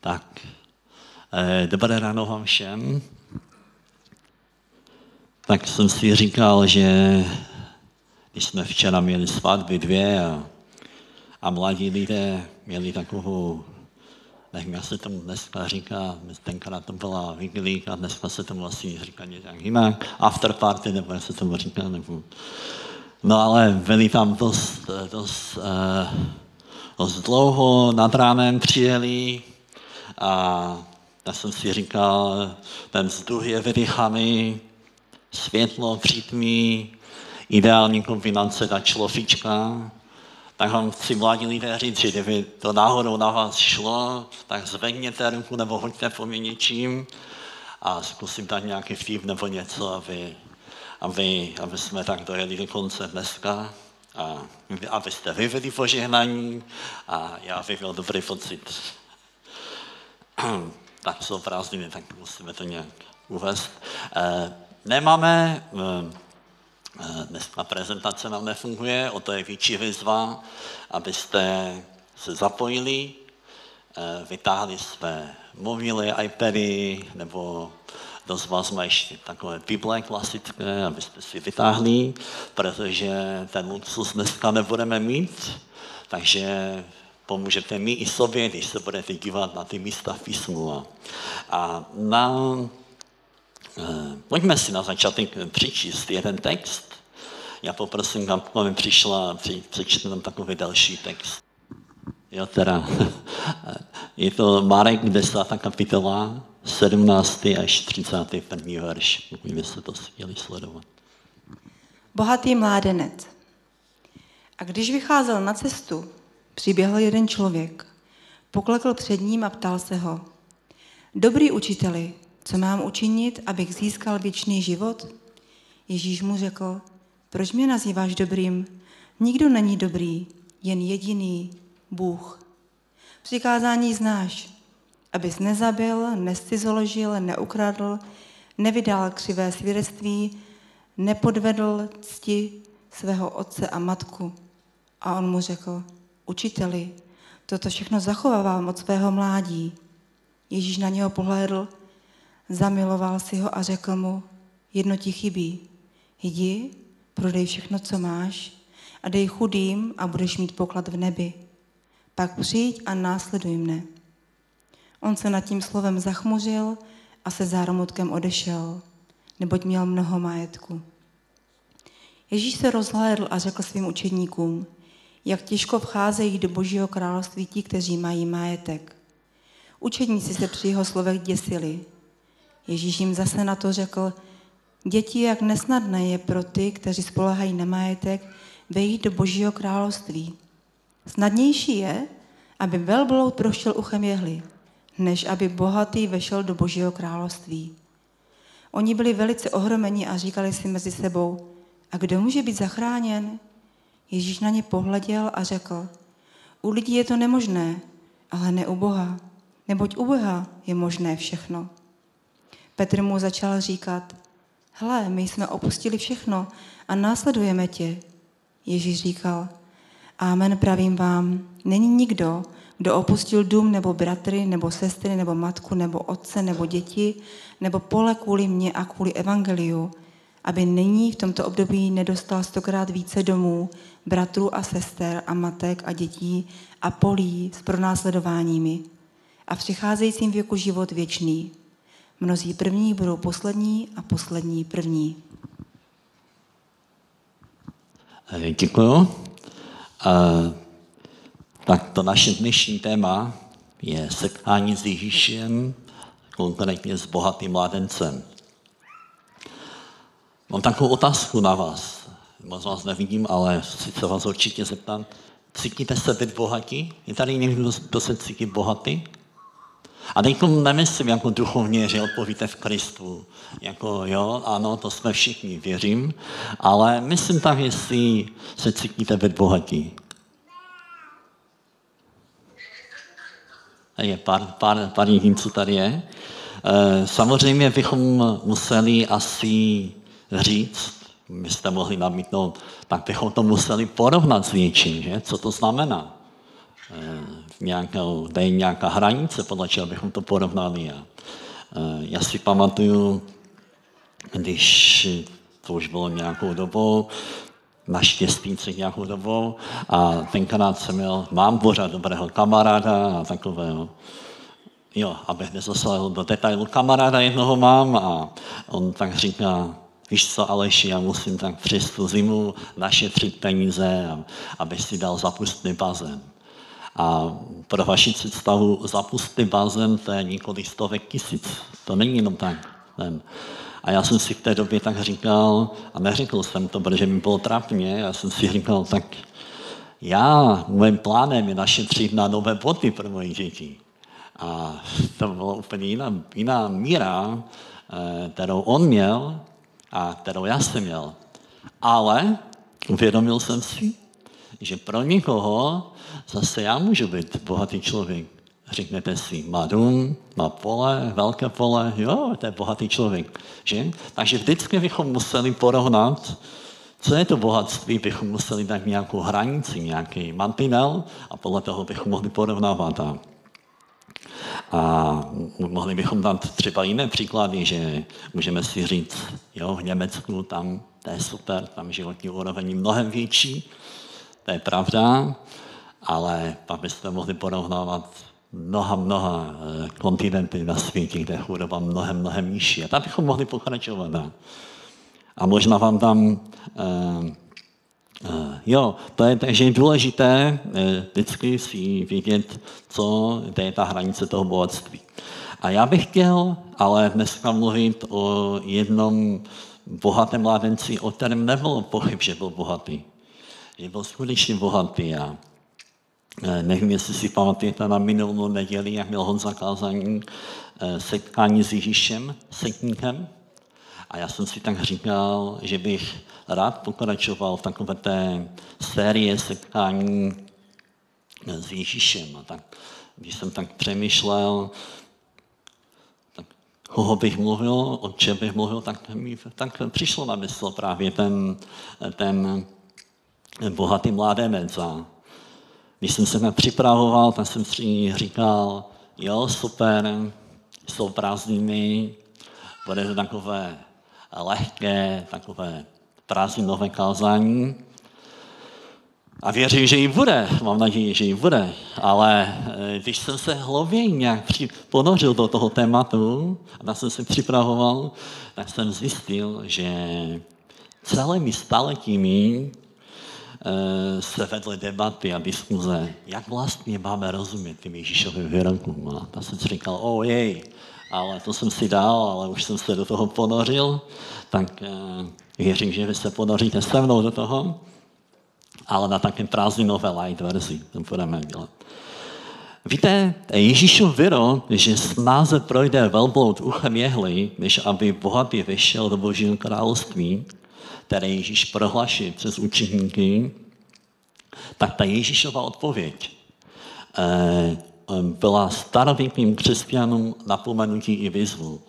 Tak, eh, dobré ráno vám všem. Tak jsem si říkal, že když jsme včera měli svatby dvě a, a mladí lidé měli takovou, nevím, jak se tomu dneska říká, tenkrát to byla vigilíka, dneska se tomu asi říká nějak jinak, after party, nebo jak se tomu říká, nebo... No ale byli tam dost, dost, uh, dost dlouho, nad ránem přijeli, a já jsem si říkal, ten vzduch je vydychaný, světlo přítmí, ideální kombinace na človíčka, tak vám chci mladí lidé říct, že kdyby to náhodou na vás šlo, tak zvedněte ruku nebo hoďte po mě něčím a zkusím dát nějaký vtip nebo něco, aby, aby, aby jsme tak dojeli do konce dneska a abyste vyvedli požehnání a já bych měl dobrý pocit. tak jsou prázdniny, tak musíme to nějak uvést. Eh, nemáme, eh, eh, dneska prezentace nám nefunguje, o to je větší výzva, abyste se zapojili, vytáhli své mobily, iPady, nebo dost vás má ještě takové Bible klasické, abyste si vytáhli, protože ten luxus dneska nebudeme mít, takže pomůžete mi i sobě, když se budete dívat na ty místa v písmu. A na, eh, pojďme si na začátek přečíst jeden text. Já poprosím, aby přišla, při, přečte nám takový další text. Jo, teda, je to Marek 10. kapitola, 17. až 31. verš, pokud byste to chtěli sledovat. Bohatý mládenec. A když vycházel na cestu, přiběhl jeden člověk. Poklekl před ním a ptal se ho. Dobrý učiteli, co mám učinit, abych získal věčný život? Ježíš mu řekl, proč mě nazýváš dobrým? Nikdo není dobrý, jen jediný Bůh. Přikázání znáš, abys nezabil, nescizoložil, neukradl, nevydal křivé svědectví, nepodvedl cti svého otce a matku. A on mu řekl, učiteli, toto všechno zachovávám od svého mládí. Ježíš na něho pohlédl, zamiloval si ho a řekl mu, jedno ti chybí. Jdi, prodej všechno, co máš a dej chudým a budeš mít poklad v nebi. Pak přijď a následuj mne. On se nad tím slovem zachmuřil a se záromutkem odešel, neboť měl mnoho majetku. Ježíš se rozhlédl a řekl svým učedníkům, jak těžko vcházejí do Božího království ti, kteří mají majetek. Učedníci se při jeho slovech děsili. Ježíš jim zase na to řekl, děti, jak nesnadné je pro ty, kteří spolehají na majetek, vejít do Božího království. Snadnější je, aby velbloud prošel uchem jehly, než aby bohatý vešel do Božího království. Oni byli velice ohromeni a říkali si mezi sebou, a kdo může být zachráněn? Ježíš na ně pohleděl a řekl, u lidí je to nemožné, ale ne u Boha, neboť u Boha je možné všechno. Petr mu začal říkat, hle, my jsme opustili všechno a následujeme tě. Ježíš říkal, Amen pravím vám, není nikdo, kdo opustil dům nebo bratry, nebo sestry, nebo matku, nebo otce, nebo děti, nebo pole kvůli mně a kvůli evangeliu, aby nyní v tomto období nedostal stokrát více domů, bratrů a sester a matek a dětí a polí s pronásledováními a v přicházejícím věku život věčný. Mnozí první budou poslední a poslední první. Eh, děkuju. Uh, tak to naše dnešní téma je setkání s Ježíšem, konkrétně s bohatým mládencem. Mám takovou otázku na vás. Moc vás nevidím, ale se vás určitě zeptat. Cítíte se být bohatí? Je tady někdo, kdo se cítí bohatý? A teď nemyslím jako duchovně, že odpovíte v Kristu. Jako jo, ano, to jsme všichni, věřím. Ale myslím tak, jestli se cítíte být bohatí. Je pár, pár, pár jedinců tady je. E, samozřejmě bychom museli asi říct, byste mohli namítnout, tak bychom to museli porovnat s něčím, že? Co to znamená? Eh, nějakou, tady nějaká hranice, podle čeho bychom to porovnali. Uh, já si pamatuju, když to už bylo nějakou dobou, naštěstí před nějakou dobou a tenkrát jsem měl, mám pořád dobrého kamaráda a takového, jo, abych nezasahl do detailu, kamaráda jednoho mám a on tak říká, víš co, Aleši, já musím tak přes tu zimu našetřit peníze, aby si dal zapustný bazén. A pro vaši představu zapustný bazén, to je několik stovek tisíc. To není jenom tak. Ten. A já jsem si v té době tak říkal, a neřekl jsem to, protože mi bylo trapně, já jsem si říkal, tak já, mým plánem je našetřit na nové boty pro moje děti. A to byla úplně jiná, jiná míra, eh, kterou on měl a kterou já jsem měl. Ale uvědomil jsem si, že pro někoho zase já můžu být bohatý člověk. Řeknete si, má dům, má pole, velké pole, jo, to je bohatý člověk. Že? Takže vždycky bychom museli porovnat, co je to bohatství, bychom museli dát nějakou hranici, nějaký mantinel a podle toho bychom mohli porovnávat. A, mohli bychom dát třeba jiné příklady, že můžeme si říct, jo, v Německu tam to je super, tam životní úroveň je mnohem větší, to je pravda, ale pak byste mohli porovnávat mnoha, mnoha eh, kontinenty na světě, kde je chudoba mnohem, mnohem nižší. A tam bychom mohli pokračovat. A možná vám tam uh, jo, to je, takže je důležité uh, vždycky si vědět, co je ta hranice toho bohatství. A já bych chtěl ale dneska mluvit o jednom bohatém mládenci, o kterém nebylo pochyb, že byl bohatý. Že byl skutečně bohatý. A Eh, nevím, jestli si pamatujete na minulou neděli, jak měl Honza kázání eh, setkání s Ježíšem, setníkem. A já jsem si tak říkal, že bych rád pokračoval v takové té série setkání s Ježíšem. A tak, když jsem tak přemýšlel, tak koho bych mluvil, o čem bych mluvil, tak mi tak přišlo na mysl právě ten, ten bohatý mládenec. A když jsem se připravoval, tak jsem si říkal, jo, super, jsou prázdniny, bude to takové lehké, takové prázdninové kázání. A věřím, že ji bude, mám naději, že ji bude. Ale eh, když jsem se hlouběji nějak ponořil do toho tématu a jsem se připravoval, tak jsem zjistil, že celými staletími se vedly debaty a diskuze, jak vlastně máme rozumět těm Ježíšovým výrokům. A ta jsem si říkal, oh jej, ale to jsem si dal, ale už jsem se do toho ponořil, tak uh, věřím, že vy se ponoříte se mnou do toho, ale na takém prázdninové light verzi to budeme dělat. Víte, Ježíšův výrok, že snáze projde velbloud uchem jehly, než aby bohatý vyšel do Božího království, které Ježíš prohlašuje přes učeníky, tak ta Ježíšova odpověď eh, byla starověkým křesťanům napomenutí i výzvu.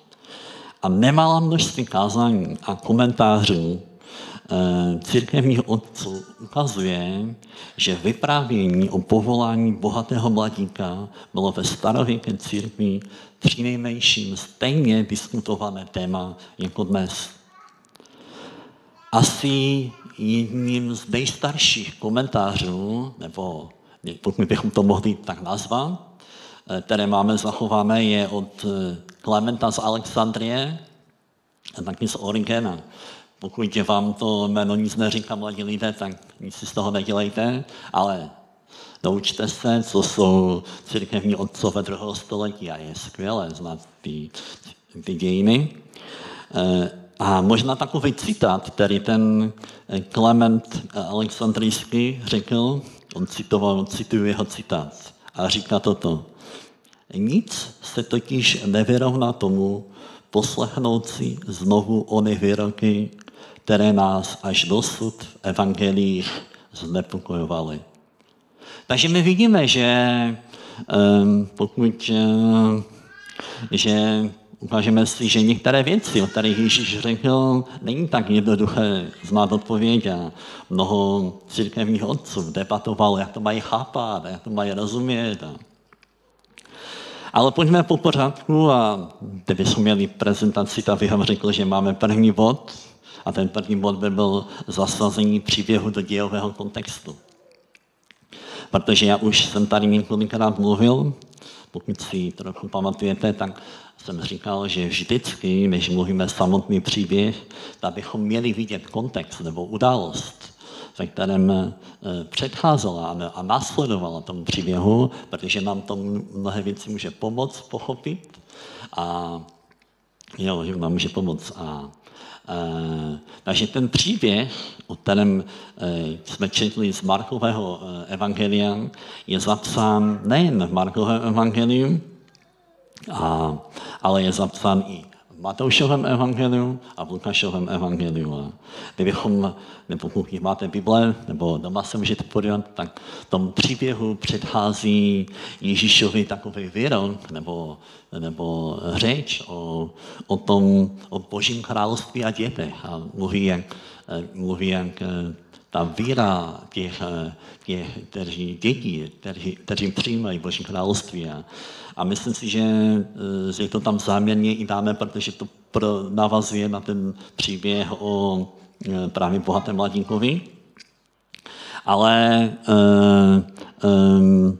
A nemala množství kázání a komentářů eh, církevních otců ukazuje, že vyprávění o povolání bohatého mladíka bylo ve starověké církvi přinejmenším stejně diskutované téma jako dnes asi jedním z nejstarších komentářů, nebo pokud bychom to mohli tak nazvat, eh, které máme zachované, je od eh, Klementa z Alexandrie a taky z Origena. Pokud vám to jméno nic neříká, mladí lidé, tak nic si z toho nedělejte, ale naučte se, co jsou církevní otcové druhého století a je skvělé znát ty, ty dějiny. Eh, a možná takový citát, který ten Klement eh, Alexandrijský řekl, on citoval, cituje jeho citát a říká toto. Nic se totiž nevyrovná tomu poslechnout si znovu ony výroky, které nás až dosud v evangelích znepokojovaly. Takže my vidíme, že um, pokud že ukážeme si, že některé věci, o kterých Ježíš řekl, není tak jednoduché znát odpověď a mnoho církevních otců debatovalo, jak to mají chápat, jak to mají rozumět. Ale pojďme po pořádku a kdybychom měli prezentaci, tak bych vám řekl, že máme první bod a ten první bod by byl zasazení příběhu do dějového kontextu. Protože já už jsem tady několikrát mluvil, pokud si trochu pamatujete, tak jsem říkal, že vždycky, než mluvíme samotný příběh, tak bychom měli vidět kontext nebo událost, ve kterém eh, předcházela a následovala tomu příběhu, protože nám to mnohé věci může pomoct pochopit a jo, že nám může pomoct. A, takže ten příběh, o kterém e, jsme četli z Markového e, evangelia, je zapsán nejen v Markovém evangeliu, a, ale je zapsán i Matoušovém evangeliu a v Lukášovém evangeliu. A kdybychom, nebo pokud máte Bible, nebo doma se můžete podívat, tak tom příběhu předchází Ježíšovi takový výrok, nebo, nebo řeč o, o tom, o božím království a dětech. A mluví, jak, mluví, jak ta víra těch, těch kteří dětí, kteří, kteří přijímají Boží království. A, myslím si, že, eh, že to tam záměrně i dáme, protože to navazuje na ten příběh o eh, právě bohatém mladíkovi. Ale um,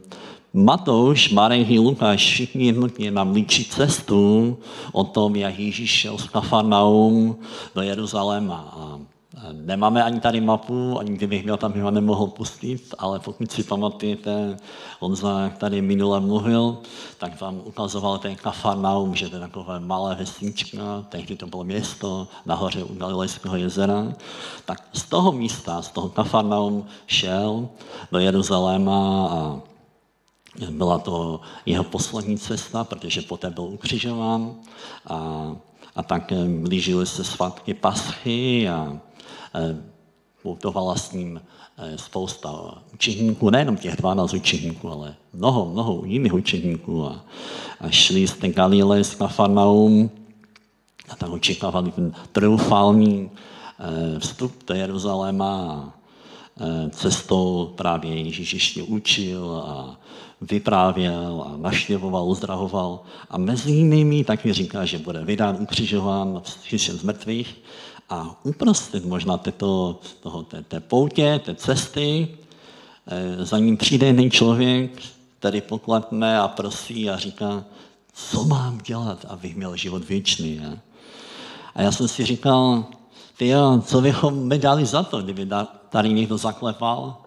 Matouš, Marek i Lukáš všichni jednotně nám líčí cestu o tom, jak Ježíš šel z Kafarnaum do Jeruzaléma. A Nemáme ani tady mapu, ani kdybych měl, tam bych ho nemohl pustit, ale pokud si pamatujete, on jak tady minule mluvil, tak vám ukazoval ten Kafarnaum, že to je takové malé vesnička, tehdy to bylo město nahoře u Galilejského jezera. Tak z toho místa, z toho Kafarnaum šel do Jeruzaléma a byla to jeho poslední cesta, protože poté byl ukřižován a, a tak blížily se svátky Paschy a putovala s ním eh, spousta učeníků, nejenom těch 12 učeníků, ale mnoho, mnoho jiných učeníků a, a šli z té Galileje z Kafarnaum a tam očekávali ten triumfální eh, vstup do Jeruzaléma a eh, cestou právě Ježíš ještě učil a vyprávěl a naštěvoval, uzdravoval. A mezi jinými taky říká, že bude vydán, ukřižován, vzkříšen z mrtvých a uprostřed možná této, toho, té, té poutě, té cesty, eh, za ním přijde jeden člověk, který pokladne a prosí a říká, co mám dělat, abych měl život věčný. Je? A já jsem si říkal, ty jo, co bychom mi dali za to, kdyby tady někdo zaklepal,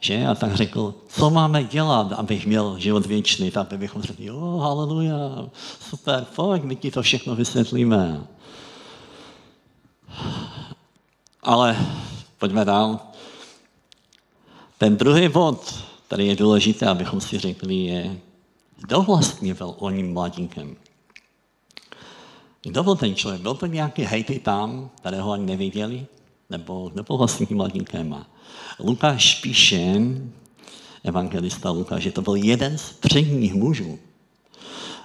že? A tak řekl, co máme dělat, abych měl život věčný. Tak bychom řekli, jo, haleluja, super, pojď, my ti to všechno vysvětlíme. Ale pojďme dál. Ten druhý bod, který je důležité, abychom si řekli, je, kdo vlastně byl oním mladíkem. Kdo byl ten člověk? Byl to nějaký hejty tam, kterého ani neviděli? Nebo kdo byl vlastně tím mladíkem? Lukáš píše, evangelista Lukáš, že to byl jeden z předních mužů.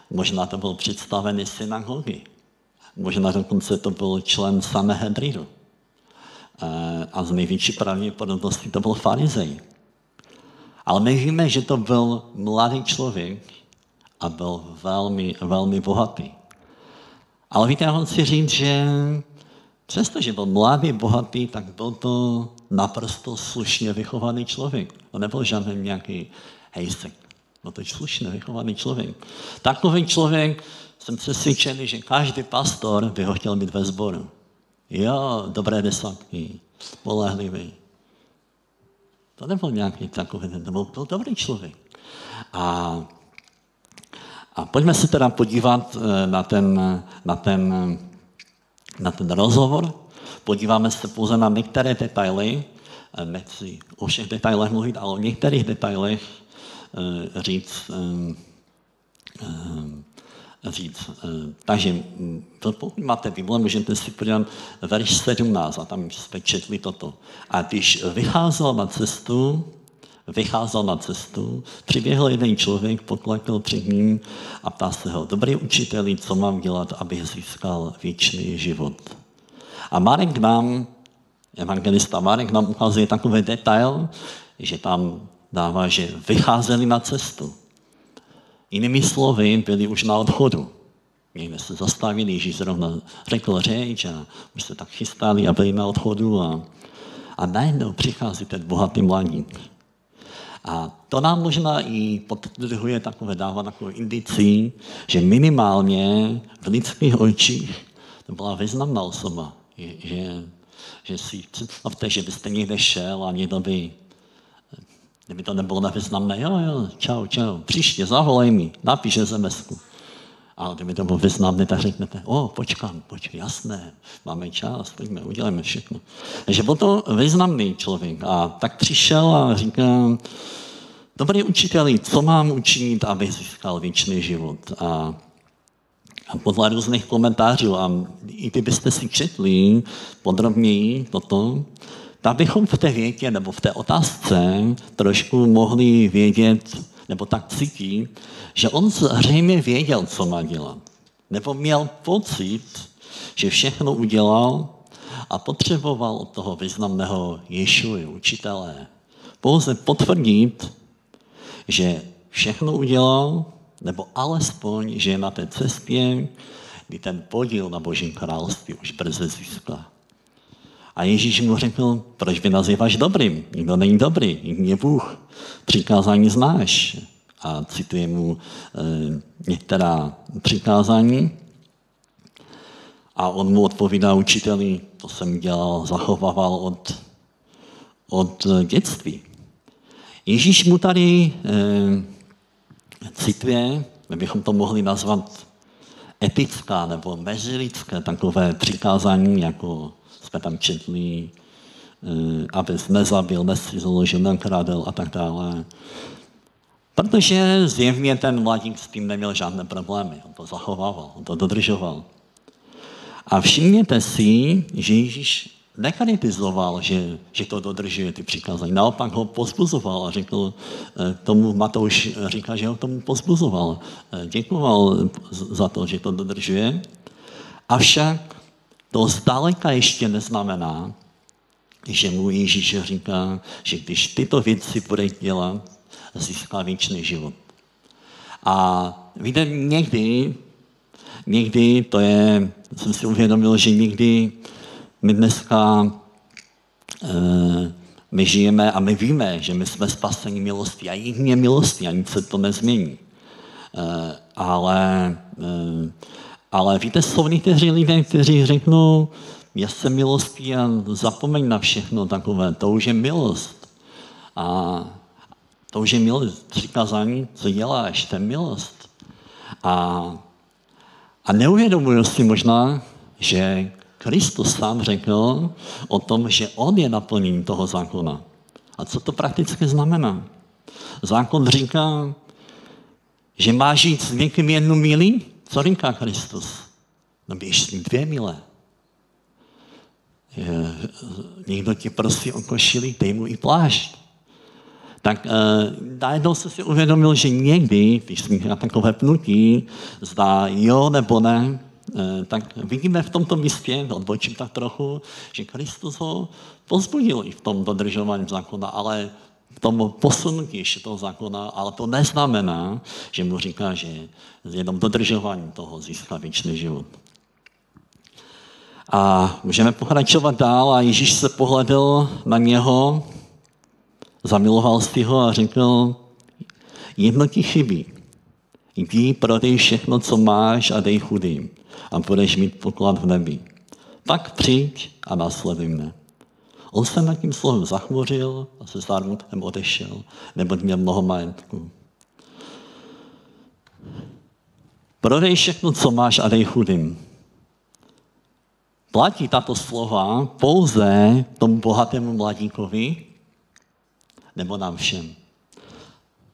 Možná to byl představený synagogy. Možná dokonce to byl člen Sanhedrinu. Eh, a z největší pravděpodobností to byl farizej. Ale my víme, že to byl mladý člověk a byl velmi, velmi bohatý. Ale víte, já chci říct, že přestože byl mladý, bohatý, tak byl to naprosto slušně vychovaný člověk. To nebyl žádný nějaký hejsek. Byl to slušně vychovaný člověk. Takový člověk, jsem přesvědčený, že každý pastor by ho chtěl mít ve sboru. Jo, dobré desátky, spolehlivý. To nebyl nějaký takový, to byl, byl dobrý člověk. A, a pojďme se teda podívat eh, na ten, na ten, na ten rozhovor. Podíváme se pouze na některé detaily, eh, nechci o všech detailech mluvit, ale o některých detailech eh, říct, říct. Eh, takže hm, pokud máte Bible, můžete si podívat verš 17 a tam jsme četli toto. A když vycházel na cestu, vycházel na cestu, přiběhl jeden člověk, poklekl před ním a ptá se ho, dobrý učiteli, co mám dělat, abych získal věčný život. A Marek nám, evangelista Marek nám ukazuje takový detail, že tam dává, že vycházeli na cestu. Jinými slovy, byli už na odchodu. Někde se zastavili, Ježíš zrovna řekl řeč a už se tak chystali a byli na odchodu a, a najednou přichází ten bohatý mladík. A to nám možná i podtrhuje takové, dává takové indicí, že minimálně v lidských očích to byla významná osoba. Že, že si představte, že byste někde šel a někdo by Kdyby to nebylo nevýznamné, jo, jo, čau, čau, příště zavolej mi, napíš sms -ku. A kdyby to bylo významné, tak řeknete, o, počkám, počkej, jasné, máme čas, pojďme, uděláme všechno. Takže byl to významný člověk a tak přišel a říká, dobrý učiteli, co mám učinit, aby získal věčný život? A, a podle různých komentářů, a i kdybyste si četli podrobněji toto, tak bychom v té větě nebo v té otázce trošku mohli vědět, nebo tak cítit, že on zřejmě věděl, co má dělat. Nebo měl pocit, že všechno udělal a potřeboval od toho významného Ješuji, učitele, pouze potvrdit, že všechno udělal, nebo alespoň, že je na té cestě, kdy ten podíl na Božím království už brzy získá. A Ježíš mu řekl, proč by nazýváš dobrým? Nikdo není dobrý, nikdo je Bůh. Přikázání znáš. A cituje mu e, některá přikázání. A on mu odpovídá učiteli, to jsem dělal, zachovával od, od dětství. Ježíš mu tady e, cituje, my bychom to mohli nazvat etická nebo mezilidské takové přikázání, jako jsme tam četli, eh, abys nezabil, nestřizl, nekradl a tak dále. Protože zjevně ten mladík s tím neměl žádné problémy. On to zachovával, on to dodržoval. A všimněte si, že Ježíš nekritizoval, že, že to dodržuje ty přikázání. Naopak ho pozbuzoval a řekl, eh, tomu Matouš říká, že ho tomu pozbuzoval. Eh, děkoval za to, že to dodržuje. Avšak to zdaleka ještě neznamená, že mu Ježíš říká, že když tyto věci bude dělat, získá věčný život. A víte, někdy, někdy to je, jsem si uvědomil, že někdy my dneska e, my žijeme a my víme, že my jsme spaseni milostí a jedině milostí a nic se to nezmění. E, ale e, ale víte, jsou někteří lidé, kteří řeknou, já jsem milostí a zapomeň na všechno takové. To už je milost. A to už je milost. Přikázání, co děláš, to je milost. A, a neuvědomuji si možná, že Kristus sám řekl o tom, že on je naplněním toho zákona. A co to prakticky znamená? Zákon říká, že máš žít s někým jednu milí, co říká Kristus? No běž dvě milé. Je, někdo ti prosí o košili, dej mu i plášť. Tak e, najednou se si uvědomil, že někdy, když jsme na takové pnutí, zdá jo nebo ne, e, tak vidíme v tomto místě, odbočím tak trochu, že Kristus ho pozbudil i v tom dodržování zákona, ale tomu posunutí ještě toho zákona, ale to neznamená, že mu říká, že jenom dodržováním toho získá věčný život. A můžeme pokračovat dál a Ježíš se pohledl na něho, zamiloval si ho a řekl, jedno ti chybí. Jdi, prodej všechno, co máš a dej chudým a budeš mít poklad v nebi. Pak přijď a následuj mne. On se nad tím slovem zachmořil a se zármutkem odešel, nebo měl mnoho majetku. Prodej všechno, co máš a dej chudým. Platí tato slova pouze tomu bohatému mladíkovi, nebo nám všem.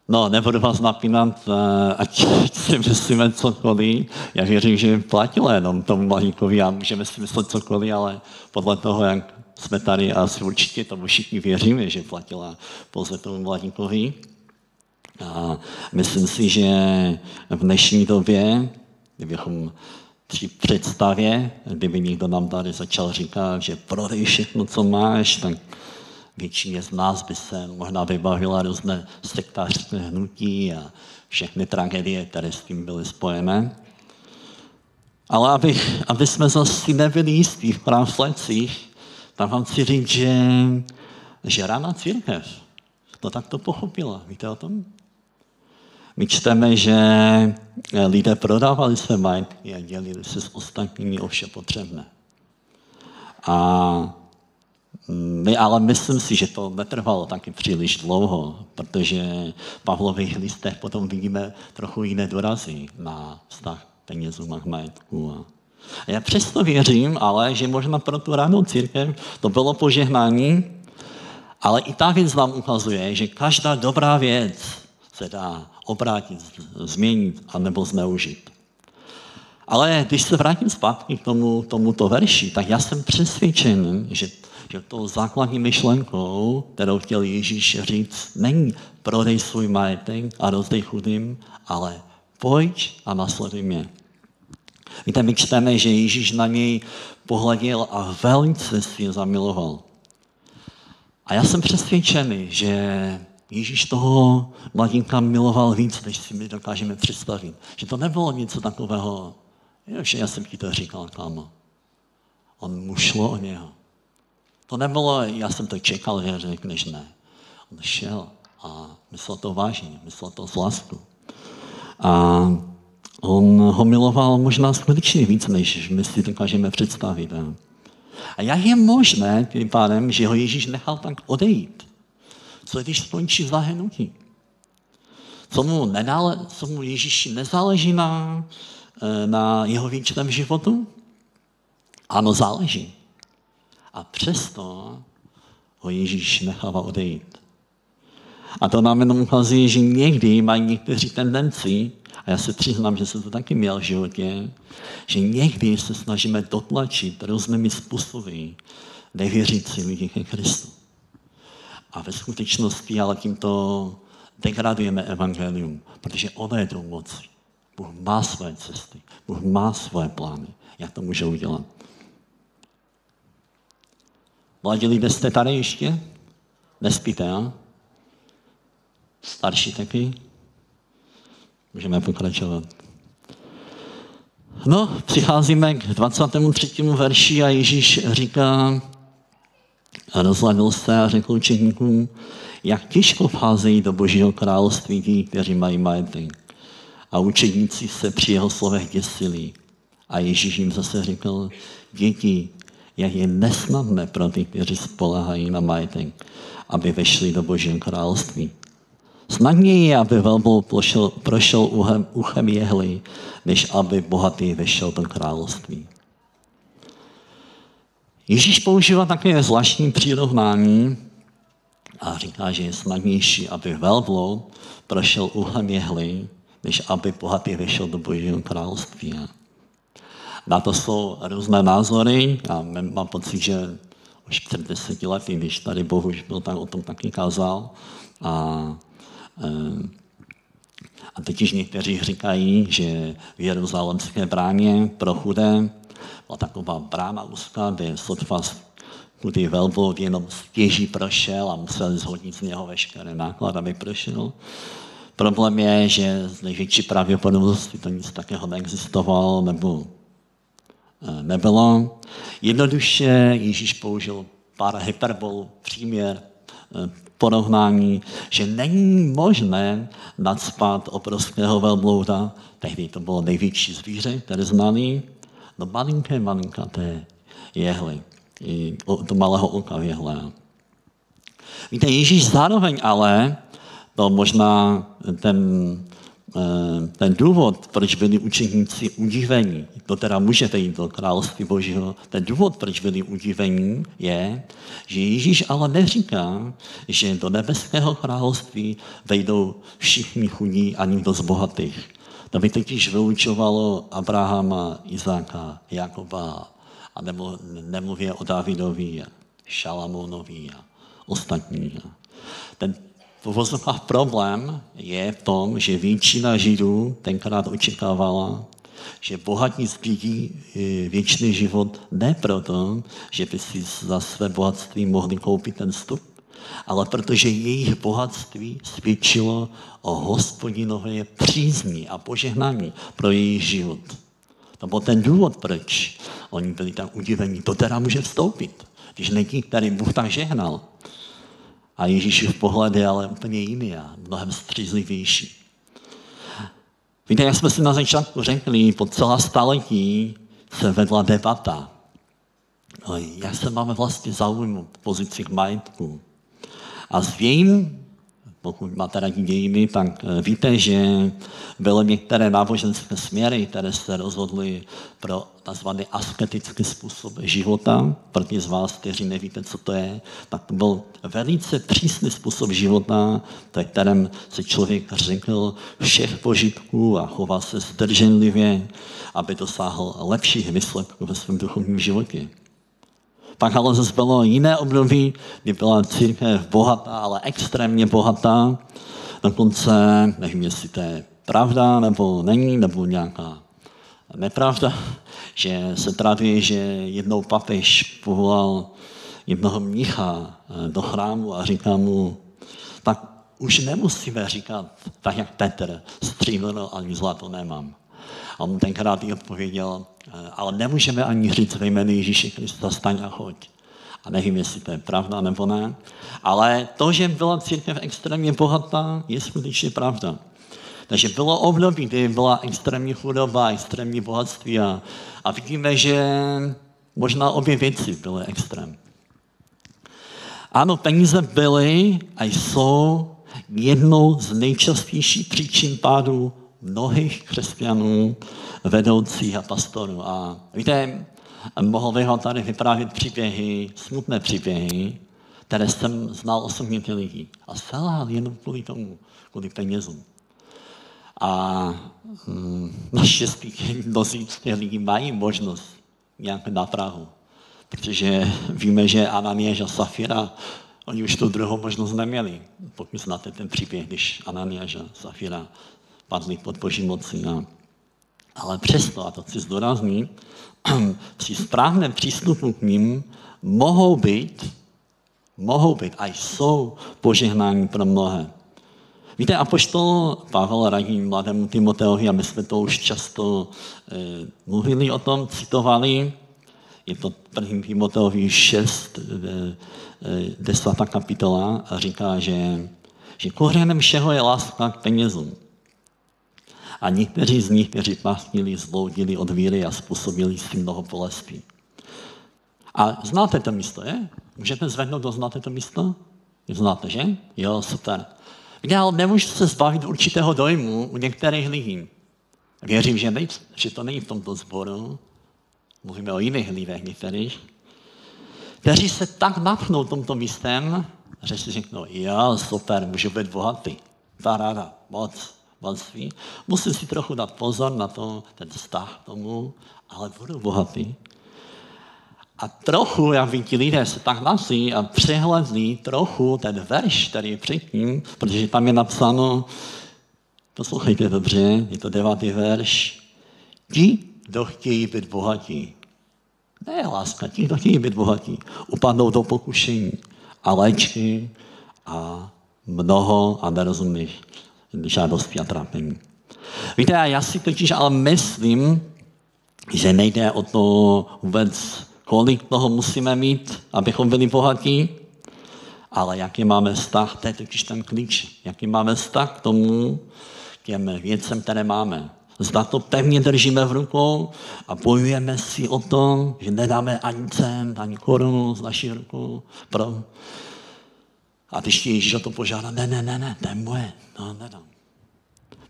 No, nebudu vás napínat, eh, ať si myslíme cokoliv. Já věřím, že platilo jenom tomu mladíkovi a můžeme si myslet cokoliv, ale podle toho, jak jsme tady a asi určitě tomu všichni věříme, že platila pouze tomu mladíkovi. A myslím si, že v dnešní době, kdybychom při představě, kdyby někdo nám tady začal říkat, že prodej všechno, co máš, tak většině z nás by se možná vybavila různé sektářské hnutí a všechny tragédie, které s tím byly spojené. Ale aby, aby jsme zase nebyli jistí v právslecích, tak vám chci říct, že, že rána církev to takto pochopila. Víte o tom? My čteme, že lidé prodávali své majetky a dělili se s ostatními o vše potřebné. A my, ale myslím si, že to netrvalo taky příliš dlouho, protože v Pavlových listech potom vidíme trochu jiné dorazy na vztah penězům a majetku. A já přesto věřím, ale že možná pro tu ranou církev to bylo požehnání, ale i ta věc nám ukazuje, že každá dobrá věc se dá obrátit, změnit a nebo zneužít. Ale když se vrátím zpátky k tomu, tomuto verši, tak já jsem přesvědčen, že, že to základní myšlenkou, kterou chtěl Ježíš říct, není prodej svůj majetek a rozdej chudým, ale pojď a nasleduj mě. Víte, my čteme, že Ježíš na něj pohleděl a velice si je zamiloval. A já jsem přesvědčený, že Ježíš toho mladinka miloval víc, než si my dokážeme představit. Že to nebylo něco takového, že já jsem ti to říkal, kámo. On mu šlo o něho. To nebylo, já jsem to čekal, že řekneš ne. On šel a myslel to vážně, myslel to z lásku. A on ho miloval možná skutečně víc, než my si dokážeme představit. A jak je možné tím pádem, že ho Ježíš nechal tak odejít? Co když skončí zahrnutí? Co mu, nenále, co mu Ježíši nezáleží na, na jeho věčném životu? Ano, záleží. A přesto ho Ježíš nechává odejít. A to nám jenom ukazuje, že někdy mají někteří tendenci, a já se přiznám, že jsem to taky měl v životě, že někdy se snažíme dotlačit různými způsoby nevěřící lidi ke Kristu. A ve skutečnosti ale tímto degradujeme evangelium, protože ono je tou moci. Bůh má své cesty, Bůh má své plány, jak to může udělat. Mladí lidé jste tady ještě? Nespíte, a? Starší taky? Můžeme pokračovat. No, přicházíme k 23. verši a Ježíš říká, rozhledl se a řekl učeníkům, jak těžko vcházejí do Božího království ti, kteří mají majetek. A učeníci se při jeho slovech děsili. A Ježíš jim zase řekl, děti, jak je nesnadné pro ty, kteří spolehají na majetek, aby vešli do Božího království. Snadněji aby velbou prošel, prošel uchem, uchem jehly, než aby bohatý vešel do království. Ježíš používá také zvláštní přirovnání a říká, že je snadnější, aby velblo prošel uchem jehly, než aby bohatý vešel do Božího království. Na to jsou různé názory a mám pocit, že už před deseti lety, když tady Bohuž byl, tak o tom taky kázal. A a teď už někteří říkají, že v Jeruzalemské bráně pro chudé byla taková brána úzká, kde sotva chudý velbloud jenom stěží prošel a musel zhodnit z něho veškeré náklad, aby prošel. Problém je, že z největší pravděpodobnosti to nic takého neexistovalo nebo eh, nebylo. Jednoduše Ježíš použil pár hyperbol, příměr, eh, porovnání, že není možné nadspat obrovského velblouda, tehdy to bylo největší zvíře, které znali, no malinké, malinkaté jehly, i to malého oka jehle. Víte, Ježíš zároveň ale, to možná ten ten důvod, proč byli učeníci udivení, to teda můžete jít do království Božího, ten důvod, proč byli udivení, je, že Ježíš ale neříká, že do nebeského království vejdou všichni chudí a nikdo z bohatých. To by totiž vyučovalo Abrahama, Izáka, Jakoba a nemluvě o Davidovi, Šalamounovi a ostatní. Ten uvozová problém je v tom, že většina Židů tenkrát očekávala, že bohatí sklidí e, věčný život ne proto, že by si za své bohatství mohli koupit ten vstup, ale protože jejich bohatství svědčilo o hospodinové přízní a požehnání pro jejich život. To byl ten důvod, proč oni byli tam udivení. To teda může vstoupit, když není, který Bůh tak žehnal. A Ježíšův pohled je ale úplně jiný a mnohem střízlivější. Víte, jak jsme si na začátku řekli, po celá staletí se vedla debata. Jak se máme vlastně zaujmout v pozicích majetku? A s jejím pokud máte rádi dějiny, tak eh, víte, že byly některé náboženské směry, které se rozhodly pro tzv. asketický způsob života. Pro ty z vás, kteří nevíte, co to je, tak to byl velice přísný způsob života, ve kterém se člověk řekl všech požitků a chová se zdrženlivě, aby dosáhl lepších výsledků ve svém duchovním životě. Pak ale zase bylo jiné období, kdy byla církev bohatá, ale extrémně bohatá. Dokonce, nevím, jestli to je pravda, nebo není, nebo nějaká nepravda, že se traduje, že jednou papež povolal jednoho mnicha eh, do chrámu a říká mu, tak už nemusíme říkat, tak jak Petr, stříbrno ani zlato nemám. A on tenkrát jí odpověděl, Eh, ale nemůžeme ani říct ve jménu Ježíše Krista, staň a choď. A nevím, jestli to je pravda nebo ne, ale to, že byla církev extrémně bohatá, je skutečně pravda. Takže bylo období, kdy byla extrémní chudoba, extrémní bohatství a, a vidíme, že možná obě věci byly extrém. Ano, peníze byly a jsou jednou z nejčastějších příčin pádu mnohých křesťanů, vedoucích a pastorů. A víte, mohl bych vám tady vyprávět příběhy, smutné příběhy, které jsem znal osobně ty lidi. A selhal jenom kvůli tomu, kvůli penězům. A hm, naštěstí mnozí těch lidí mají možnost nějaké nápravu. Protože víme, že Ananiáš a Safira, oni už tu druhou možnost neměli. Pokud znáte ten příběh, když Ananiáš a Safira padli pod boží moci. A, ale přesto, a to chci zdůraznit, při správném přístupu k ním mohou být, mohou být a jsou požehnání pro mnohé. Víte, apoštol Pavel radí mladému Timoteovi, a my jsme to už často e, mluvili o tom, citovali, je to první Timoteovi 6, e, e, 10. kapitola, a říká, že, že kořenem všeho je láska k penězům. A někteří z nich, kteří pastili, zloudili od víry a způsobili si mnoho bolestí. A znáte to místo, je? Můžete zvednout, kdo znáte to místo? Znáte, že? Jo, super. Já ale nemůžu se zbavit určitého dojmu u některých lidí. Věřím, že, nej, že to není v tomto sboru. Mluvíme o jiných lidech některých. Kteří se tak napnou tomto místem, že si řeknou, jo, super, můžu být bohatý. ráda, moc bohatství. Musím si trochu dát pozor na to, ten vztah tomu, ale budu bohatý. A trochu, jak ví, ti lidé se tak nasí a přehledli trochu ten verš, který je předtím, protože tam je napsáno, poslouchejte dobře, je to devátý verš, ti, kdo chtějí být bohatí. Ne láska, ti, kdo chtějí být bohatí, upadnou do pokušení a léčky a mnoho a nerozumných žádosti a trápení. Víte, já si totiž ale myslím, že nejde o to vůbec, kolik toho musíme mít, abychom byli bohatí, ale jaký máme vztah, to je totiž ten klíč, jaký máme vztah k tomu, těm věcem, které máme. Zda to pevně držíme v rukou a bojujeme si o to, že nedáme ani cent, ani korunu z naší rukou pro a když ti Ježíš o to požádá, ne, ne, ne, ne, to je moje, no nedám.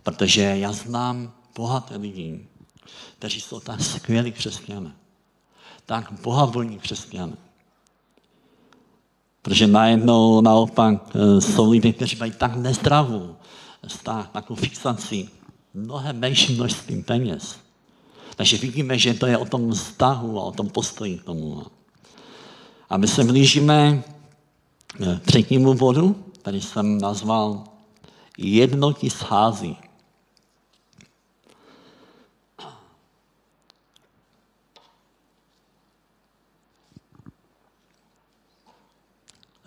Protože já znám bohaté lidi, kteří jsou tak skvělí křesťané, tak bohavolní křesťané. Protože najednou naopak eh, jsou lidé, kteří mají tak nezdravou vztah, takovou fixaci, mnohem menší množství peněz. Takže vidíme, že to je o tom vztahu a o tom postoji k tomu. A my se blížíme k třetímu bodu, který jsem nazval Jedno ti schází.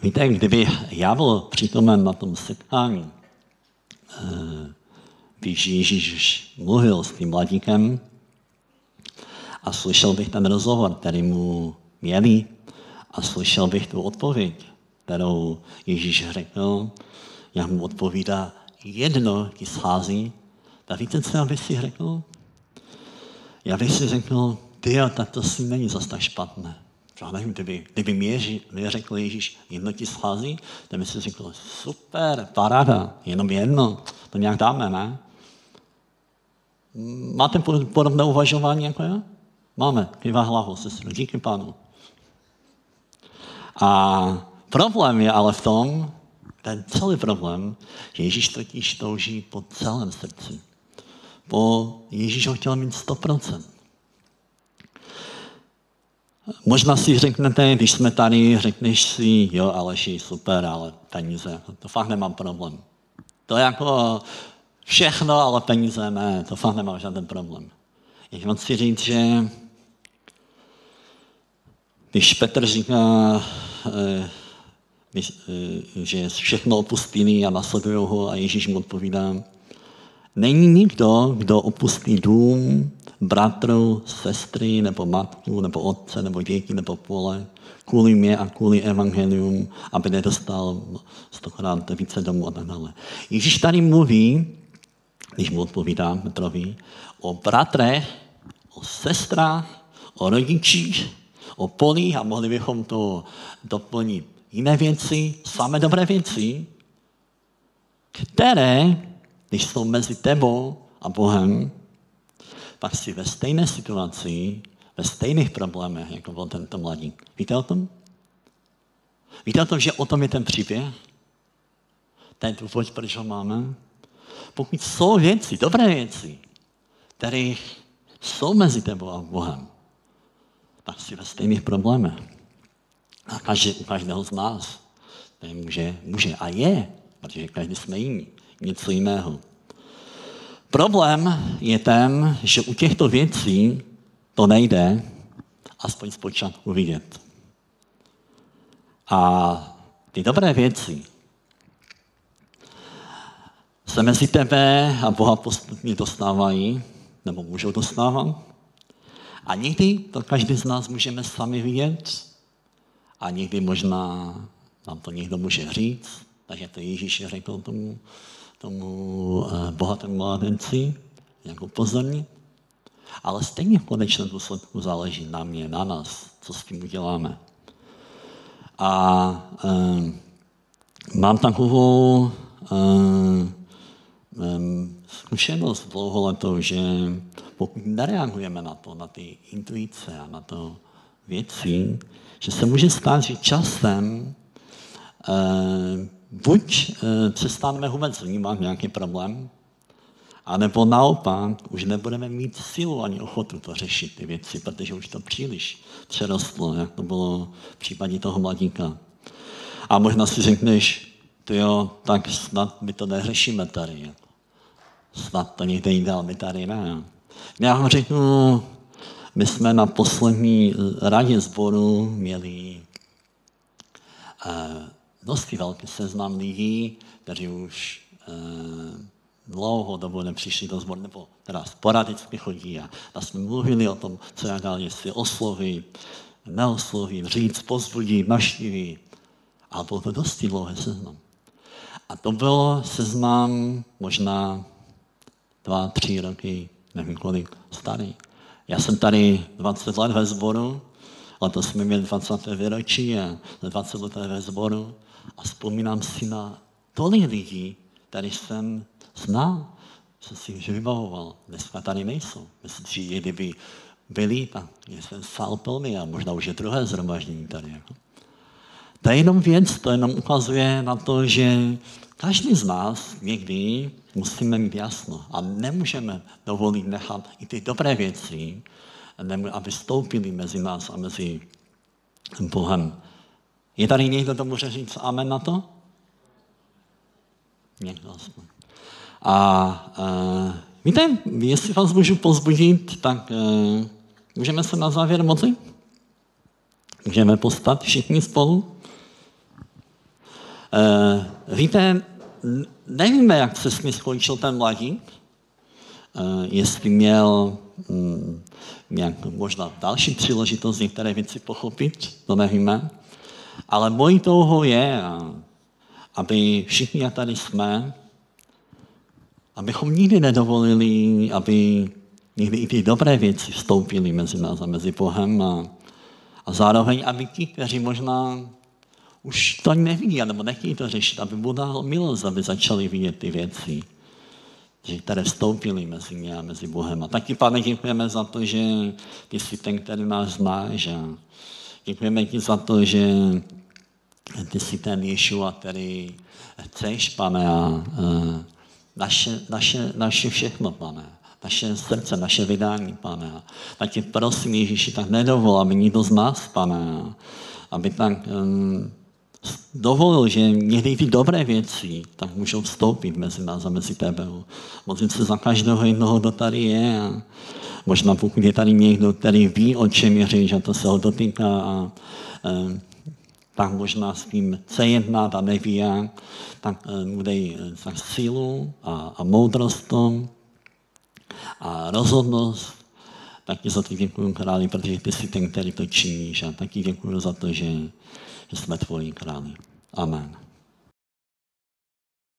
Víte, kdyby já byl přítomen na tom setkání, eh, když Ježíš mluvil s tím mladíkem a slyšel bych ten rozhovor, který mu měli a slyšel bych tu odpověď, kterou Ježíš řekl, jak mu odpovídá, jedno ti schází, tak víte, co já bych si řekl? Já bych si řekl, ty tak to si není zase tak špatné. Já nevím, kdyby, kdyby mě, mě řekl Ježíš, jedno ti schází, tak by si řekl, super, paráda, jenom jedno, to nějak dáme, ne? Máte podobné uvažování jako já? Máme, kývá hlavu, sestro, díky pánu. A problém je ale v tom, ten celý problém, že Ježíš totiž touží po celém srdci. Po Ježíš ho chtěl mít 100%. Možná si řeknete, když jsme tady, řekneš si, jo, Aleši, super, ale peníze, to fakt nemám problém. To je jako všechno, ale peníze ne, to fakt nemám žádný problém. Já vám chci říct, že když Petr říká, eh, že všechno opustili a nasledují ho a Ježíš mu odpovídá, není nikdo, kdo opustí dům, bratru, sestry, nebo matku, nebo otce, nebo děti, nebo pole, kvůli mě a kvůli evangelium, aby nedostal stokrát více domů a tak dále. Ježíš tady mluví, když mu odpovídá Petrovi, o bratrech, o sestrách, o rodičích, o polích a mohli bychom to doplnit jiné věci, samé dobré věci, které, když jsou mezi tebou a Bohem, pak si ve stejné situaci, ve stejných problémech, jako byl tento mladík. Víte o tom? Víte o tom, že o tom je ten příběh? Ten důvod, proč ho máme? Pokud jsou věci, dobré věci, které jsou mezi tebou a Bohem, pak si ve stejných problémech. A každý, u každého z nás to může, může a je, protože každý jsme jiný, něco jiného. Problém je ten, že u těchto věcí to nejde aspoň zpočátku vidět. A ty dobré věci se mezi tebe a Boha postupně dostávají, nebo můžou dostávat. A někdy to každý z nás můžeme sami vidět, a někdy možná nám to někdo může říct, takže to Ježíš řekl tomu tomu eh, bohatému mládenci, jak upozornit. Ale stejně v konečném důsledku záleží na mě, na nás, co s tím uděláme. A um, mám takovou um, um, zkušenost dlouholetou, že pokud nereagujeme na to, na ty intuice a na to věci, že se může stát, že časem um, buď e, přestaneme vůbec vnímat nějaký problém, anebo naopak už nebudeme mít sílu ani ochotu to řešit, ty věci, protože už to příliš přerostlo, jak to bylo v případě toho mladíka. A možná si řekneš, ty jo, tak snad my to neřešíme tady. Snad to někde jinde, ale my tady ne. Já vám řeknu, my jsme na poslední radě sboru měli dosti velký seznam lidí, kteří už e, dlouho dobu nepřišli do sboru, nebo teda sporadicky chodí a, a jsme mluvili o tom, co já dál, jestli oslovit, neoslovit, říct, pozbudit, naštívit. A bylo to dosti dlouhé seznam. A to bylo seznam možná dva, tři roky, nevím kolik, starý. Já jsem tady 20 let ve sboru, letos jsme měli 20. výročí a 20 let ve sboru a vzpomínám si na tolik lidí, které jsem znal, jsem si už vybavoval. Dneska tady nejsou. Myslím že kdyby byli, tak jsem sál plný a možná už je druhé zhromaždění tady. Jako. To je jenom věc, to jenom ukazuje na to, že každý z nás někdy musíme mít jasno a nemůžeme dovolit nechat i ty dobré věci, aby stoupily mezi nás a mezi Bohem Je tady někdo, kdo může říct amen na to? Někdo aspoň. A uh, víte, jestli vás můžu pozbudit, tak uh, můžeme se na závěr modlit? Můžeme postat všichni spolu? Uh, víte, nevíme, jak se s skončil ten mladík, uh, jestli měl um, nějak možná další příležitost některé věci pochopit, to nevíme. Ale mojí touhou je, aby všichni, jak tady jsme, abychom nikdy nedovolili, aby někdy i ty dobré věci vstoupily mezi nás a mezi Bohem a, a zároveň, aby ti, kteří možná už to nevidí, nebo nechtějí to řešit, aby mu dal milost, aby začali vidět ty věci, které vstoupily mezi mě a mezi Bohem. A taky, pane, děkujeme za to, že ty jsi ten, který nás znáš. A děkujeme ti za to, že ty jsi ten Ješua, který chceš, pane, a, a naše, naše, naše všechno, pane naše srdce, naše vydání, pane. Tak tě prosím, Ježíši, tak nedovol, aby nikdo z nás, pane, aby tak um, dovolil, že někdy ty dobré věci tak můžou vstoupit mezi nás a mezi tebe. Modlím se za každého jednoho, kdo tady je. A možná pokud je tady někdo, který ví, o čem je řeč, a to se ho dotýká a, a tak možná s tím chce jednat a neví jak, tak mu dej tak sílu a, a moudrost a rozhodnost, tak ti za to děkuji králi, protože ty jsi ten, který to činíš a taky děkuji za to, že, že jsme tvoji králi. Amen.